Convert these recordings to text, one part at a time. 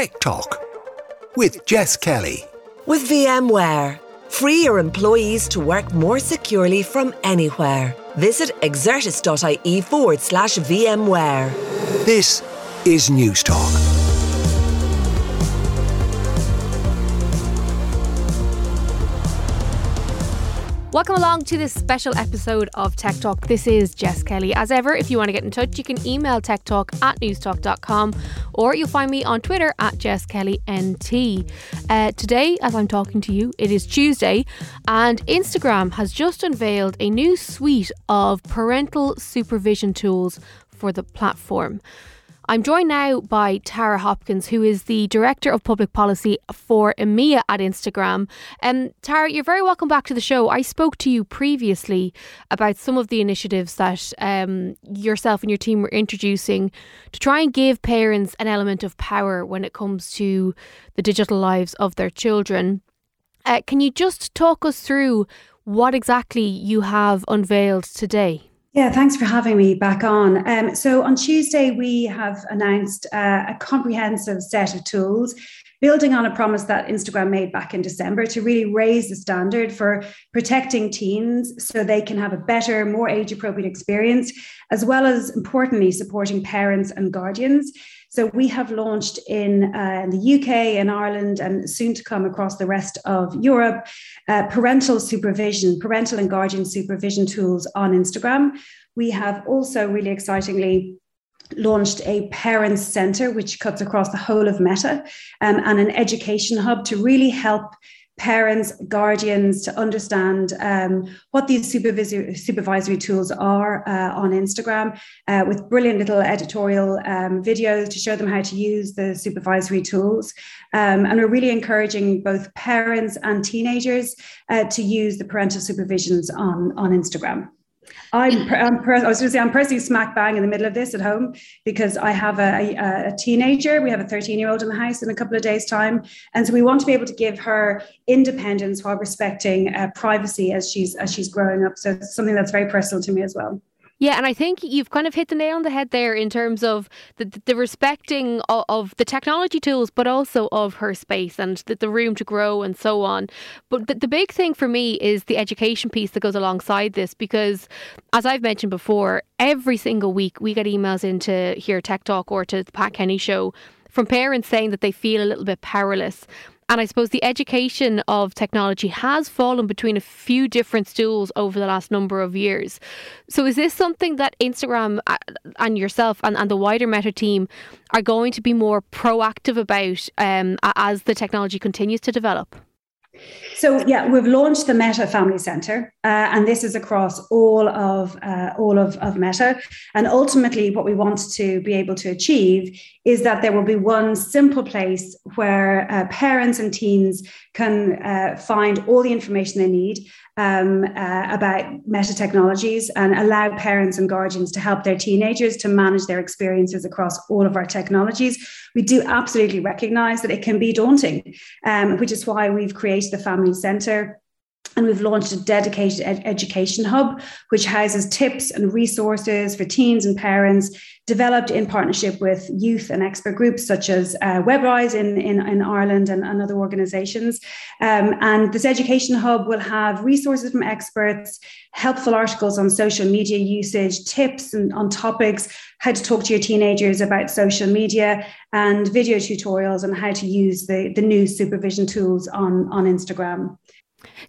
Tech Talk with Jess Kelly. With VMware, free your employees to work more securely from anywhere. Visit exertis.ie forward slash VMware. This is News Talk. Welcome along to this special episode of Tech Talk. This is Jess Kelly. As ever, if you want to get in touch, you can email techtalk at newstalk.com or you'll find me on Twitter at Jess Kelly NT. Uh, today, as I'm talking to you, it is Tuesday, and Instagram has just unveiled a new suite of parental supervision tools for the platform. I'm joined now by Tara Hopkins, who is the Director of Public Policy for EMEA at Instagram. Um, Tara, you're very welcome back to the show. I spoke to you previously about some of the initiatives that um, yourself and your team were introducing to try and give parents an element of power when it comes to the digital lives of their children. Uh, can you just talk us through what exactly you have unveiled today? Yeah, thanks for having me back on. Um, so on Tuesday, we have announced uh, a comprehensive set of tools building on a promise that Instagram made back in December to really raise the standard for protecting teens so they can have a better, more age appropriate experience, as well as importantly, supporting parents and guardians. So we have launched in, uh, in the UK and Ireland and soon to come across the rest of Europe uh, parental supervision, parental and guardian supervision tools on Instagram. We have also really excitingly launched a parents center which cuts across the whole of meta um, and an education hub to really help parents, guardians to understand um, what these supervisory, supervisory tools are uh, on Instagram uh, with brilliant little editorial um, videos to show them how to use the supervisory tools. Um, and we're really encouraging both parents and teenagers uh, to use the parental supervisions on, on Instagram. I'm, I'm per- I was going to say I'm personally smack bang in the middle of this at home because I have a, a, a teenager. We have a 13 year old in the house in a couple of days' time, and so we want to be able to give her independence while respecting uh, privacy as she's as she's growing up. So it's something that's very personal to me as well. Yeah, and I think you've kind of hit the nail on the head there in terms of the, the respecting of, of, the technology tools, but also of her space and the, the room to grow and so on. But the, the big thing for me is the education piece that goes alongside this because, as I've mentioned before, every single week we get emails into here Tech Talk or to the Pat Kenny show from parents saying that they feel a little bit powerless. And I suppose the education of technology has fallen between a few different stools over the last number of years. So, is this something that Instagram uh, and yourself and, and the wider Meta team are going to be more proactive about um, as the technology continues to develop? So yeah, we've launched the Meta Family Center, uh, and this is across all of uh, all of, of Meta. And ultimately, what we want to be able to achieve is that there will be one simple place where uh, parents and teens can uh, find all the information they need um, uh, about meta technologies and allow parents and guardians to help their teenagers to manage their experiences across all of our technologies. We do absolutely recognize that it can be daunting, um, which is why we've created the Family Centre and we've launched a dedicated ed- education hub, which houses tips and resources for teens and parents, developed in partnership with youth and expert groups such as uh, Webwise in, in, in Ireland and, and other organizations. Um, and this education hub will have resources from experts, helpful articles on social media usage, tips and, on topics, how to talk to your teenagers about social media, and video tutorials on how to use the, the new supervision tools on, on Instagram.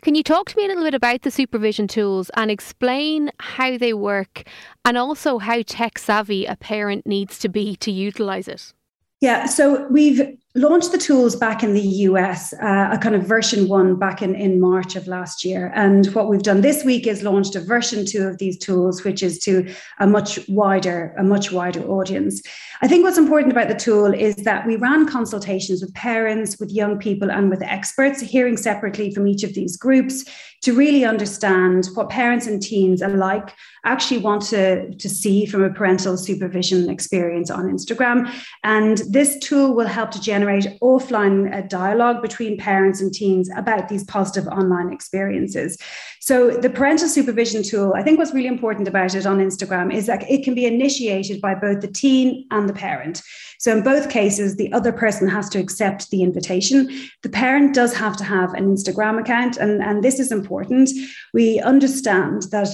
Can you talk to me a little bit about the supervision tools and explain how they work and also how tech savvy a parent needs to be to utilize it? Yeah, so we've launched the tools back in the US, uh, a kind of version one back in, in March of last year. And what we've done this week is launched a version two of these tools, which is to a much wider, a much wider audience. I think what's important about the tool is that we ran consultations with parents, with young people, and with experts, hearing separately from each of these groups to really understand what parents and teens alike actually want to, to see from a parental supervision experience on Instagram. And this tool will help to generate generate offline uh, dialogue between parents and teens about these positive online experiences. So, the parental supervision tool, I think what's really important about it on Instagram is that it can be initiated by both the teen and the parent. So, in both cases, the other person has to accept the invitation. The parent does have to have an Instagram account, and, and this is important. We understand that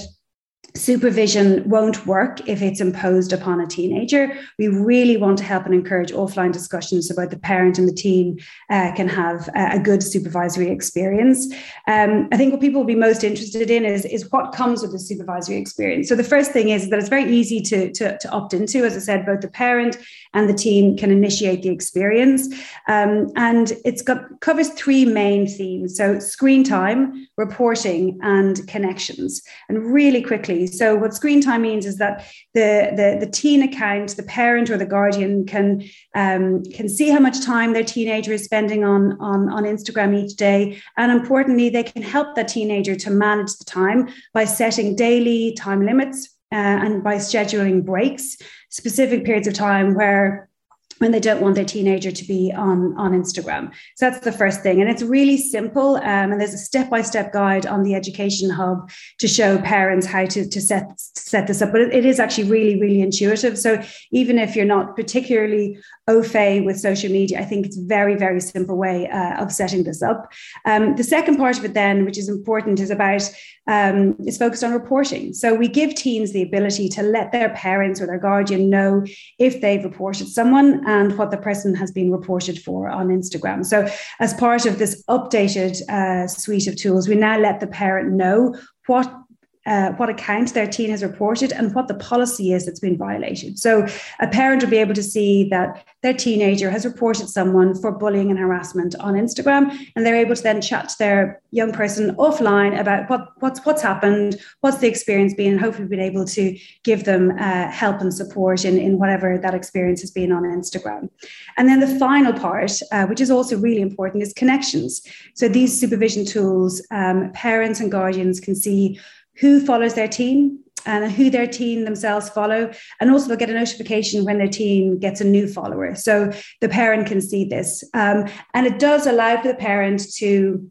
supervision won't work if it's imposed upon a teenager. We really want to help and encourage offline discussions about the parent and the teen uh, can have a good supervisory experience. Um, I think what people will be most interested in is, is what comes with the supervisory experience. So the first thing is that it's very easy to, to, to opt into. As I said, both the parent and the teen can initiate the experience. Um, and it's got covers three main themes. So screen time, reporting, and connections. And really quickly, so what screen time means is that the, the, the teen account, the parent or the guardian can, um, can see how much time their teenager is spending on, on, on Instagram each day. And importantly, they can help that teenager to manage the time by setting daily time limits uh, and by scheduling breaks, specific periods of time where when they don't want their teenager to be on, on Instagram. So that's the first thing. And it's really simple. Um, and there's a step by step guide on the Education Hub to show parents how to, to set, set this up. But it, it is actually really, really intuitive. So even if you're not particularly au fait with social media, I think it's a very, very simple way uh, of setting this up. Um, the second part of it, then, which is important, is about um, is focused on reporting. So we give teens the ability to let their parents or their guardian know if they've reported someone and what the person has been reported for on Instagram. So as part of this updated uh, suite of tools, we now let the parent know what uh, what account their teen has reported and what the policy is that's been violated. So a parent will be able to see that their teenager has reported someone for bullying and harassment on Instagram, and they're able to then chat to their young person offline about what, what's what's happened, what's the experience been, and hopefully be able to give them uh, help and support in, in whatever that experience has been on Instagram. And then the final part, uh, which is also really important, is connections. So these supervision tools, um, parents and guardians can see who follows their teen and who their teen themselves follow. And also, they'll get a notification when their teen gets a new follower. So the parent can see this. Um, and it does allow for the parent to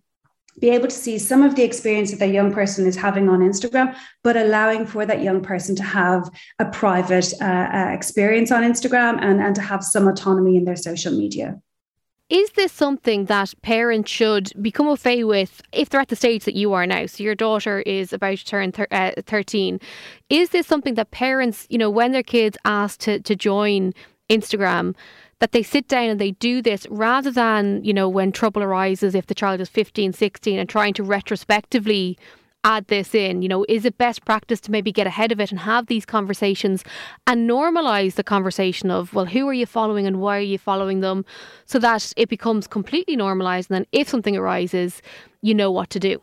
be able to see some of the experience that their young person is having on Instagram, but allowing for that young person to have a private uh, uh, experience on Instagram and, and to have some autonomy in their social media. Is this something that parents should become fait with if they're at the stage that you are now? So your daughter is about to turn thir- uh, 13. Is this something that parents, you know, when their kids ask to, to join Instagram, that they sit down and they do this rather than, you know, when trouble arises if the child is 15, 16 and trying to retrospectively add this in? You know, is it best practice to maybe get ahead of it and have these conversations and normalize the conversation of, well, who are you following and why are you following them so that it becomes completely normalized. And then if something arises, you know what to do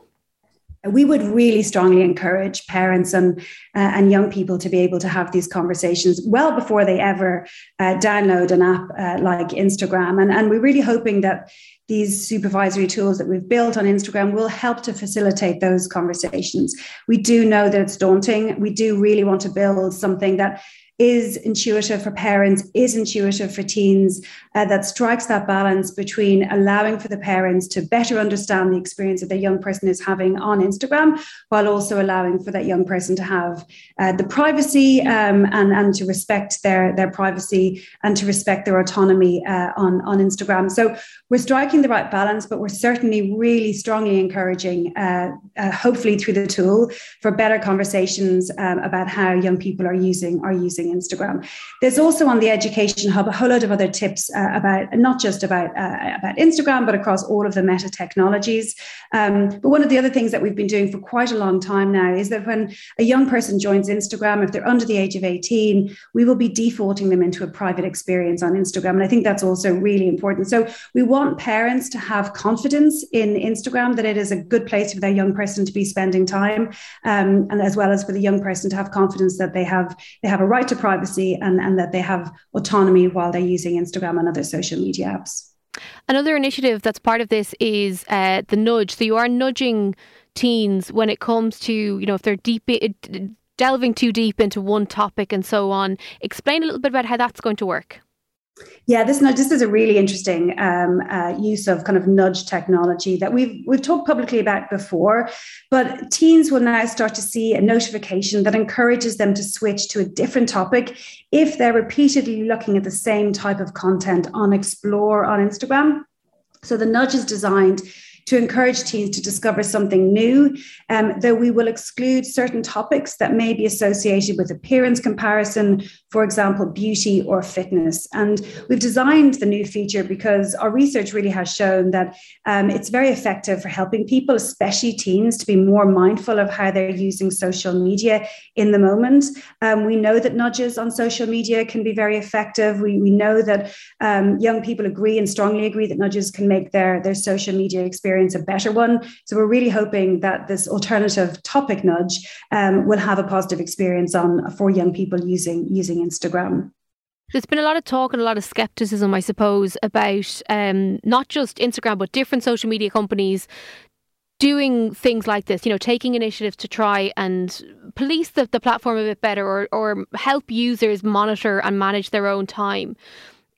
we would really strongly encourage parents and uh, and young people to be able to have these conversations well before they ever uh, download an app uh, like Instagram and and we're really hoping that these supervisory tools that we've built on Instagram will help to facilitate those conversations. We do know that it's daunting. We do really want to build something that is intuitive for parents, is intuitive for teens, uh, that strikes that balance between allowing for the parents to better understand the experience that their young person is having on Instagram, while also allowing for that young person to have uh, the privacy um, and, and to respect their, their privacy and to respect their autonomy uh, on, on Instagram. So we're striking the right balance, but we're certainly really strongly encouraging, uh, uh, hopefully through the tool, for better conversations um, about how young people are using are using using Instagram. There's also on the Education Hub a whole lot of other tips uh, about not just about uh, about Instagram, but across all of the meta technologies. Um, but one of the other things that we've been doing for quite a long time now is that when a young person joins Instagram, if they're under the age of 18, we will be defaulting them into a private experience on Instagram, and I think that's also really important. So we want parents to have confidence in Instagram that it is a good place for their young person to be spending time, um, and as well as for the young person to have confidence that they have they have a right to to privacy and, and that they have autonomy while they're using Instagram and other social media apps. Another initiative that's part of this is uh, the nudge. So you are nudging teens when it comes to, you know, if they're deep, delving too deep into one topic and so on. Explain a little bit about how that's going to work. Yeah, this this is a really interesting um, uh, use of kind of nudge technology that we've we've talked publicly about before, but teens will now start to see a notification that encourages them to switch to a different topic if they're repeatedly looking at the same type of content on Explore on Instagram. So the nudge is designed to encourage teens to discover something new, um, though we will exclude certain topics that may be associated with appearance comparison, for example, beauty or fitness. And we've designed the new feature because our research really has shown that um, it's very effective for helping people, especially teens, to be more mindful of how they're using social media in the moment. Um, we know that nudges on social media can be very effective. We, we know that um, young people agree and strongly agree that nudges can make their, their social media experience experience a better one. So we're really hoping that this alternative topic nudge um, will have a positive experience on for young people using using Instagram. There's been a lot of talk and a lot of skepticism, I suppose, about um, not just Instagram but different social media companies doing things like this, you know, taking initiatives to try and police the, the platform a bit better or, or help users monitor and manage their own time.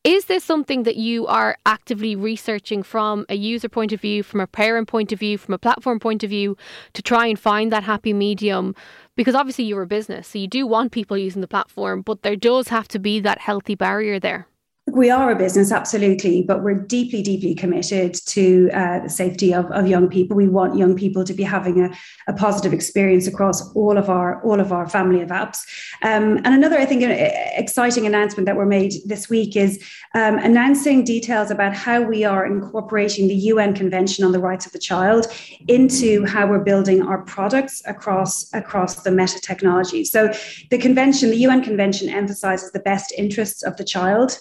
Is this something that you are actively researching from a user point of view, from a parent point of view, from a platform point of view to try and find that happy medium? Because obviously you're a business, so you do want people using the platform, but there does have to be that healthy barrier there. We are a business, absolutely, but we're deeply, deeply committed to uh, the safety of, of young people. We want young people to be having a, a positive experience across all of our all of our family of apps. Um, and another, I think, exciting announcement that we're made this week is um, announcing details about how we are incorporating the UN Convention on the Rights of the Child into how we're building our products across across the meta technology. So, the convention, the UN Convention, emphasizes the best interests of the child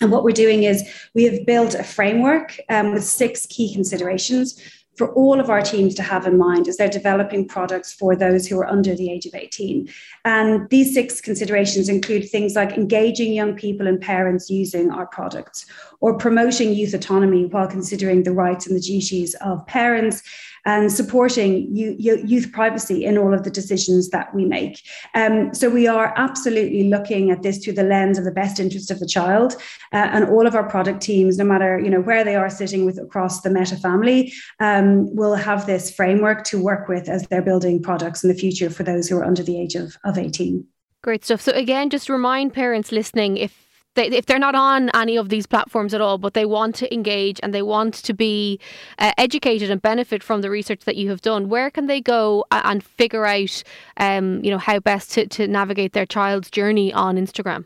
and what we're doing is we have built a framework um, with six key considerations for all of our teams to have in mind as they're developing products for those who are under the age of 18. And these six considerations include things like engaging young people and parents using our products, or promoting youth autonomy while considering the rights and the duties of parents, and supporting youth privacy in all of the decisions that we make. Um, so we are absolutely looking at this through the lens of the best interest of the child, uh, and all of our product teams, no matter you know where they are sitting with across the Meta family, um, will have this framework to work with as they're building products in the future for those who are under the age of, of 18. Great stuff. So again, just remind parents listening if they, if they're not on any of these platforms at all, but they want to engage and they want to be uh, educated and benefit from the research that you have done, where can they go and figure out, um, you know, how best to, to navigate their child's journey on Instagram?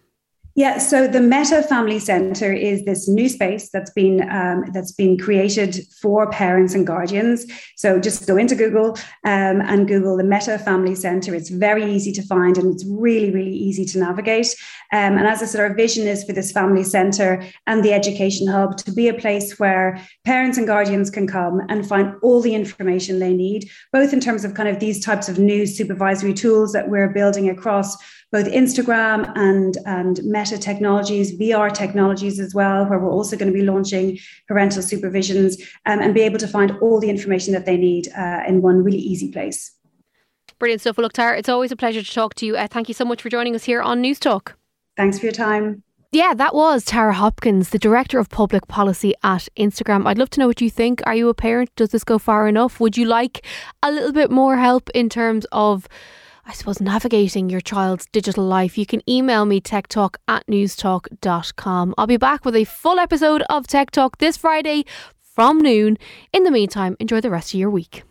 Yeah, so the Meta Family Center is this new space that's been um, that's been created for parents and guardians. So just go into Google um, and Google the Meta Family Center. It's very easy to find and it's really really easy to navigate. Um, and as I said, our vision is for this family center and the education hub to be a place where parents and guardians can come and find all the information they need, both in terms of kind of these types of new supervisory tools that we're building across both Instagram and, and Meta technologies, VR technologies as well, where we're also going to be launching parental supervisions um, and be able to find all the information that they need uh, in one really easy place. Brilliant stuff. Well, look, Tara, it's always a pleasure to talk to you. Uh, thank you so much for joining us here on News Talk. Thanks for your time. Yeah, that was Tara Hopkins, the Director of Public Policy at Instagram. I'd love to know what you think. Are you a parent? Does this go far enough? Would you like a little bit more help in terms of I suppose, navigating your child's digital life, you can email me techtalk at newstalk.com. I'll be back with a full episode of Tech Talk this Friday from noon. In the meantime, enjoy the rest of your week.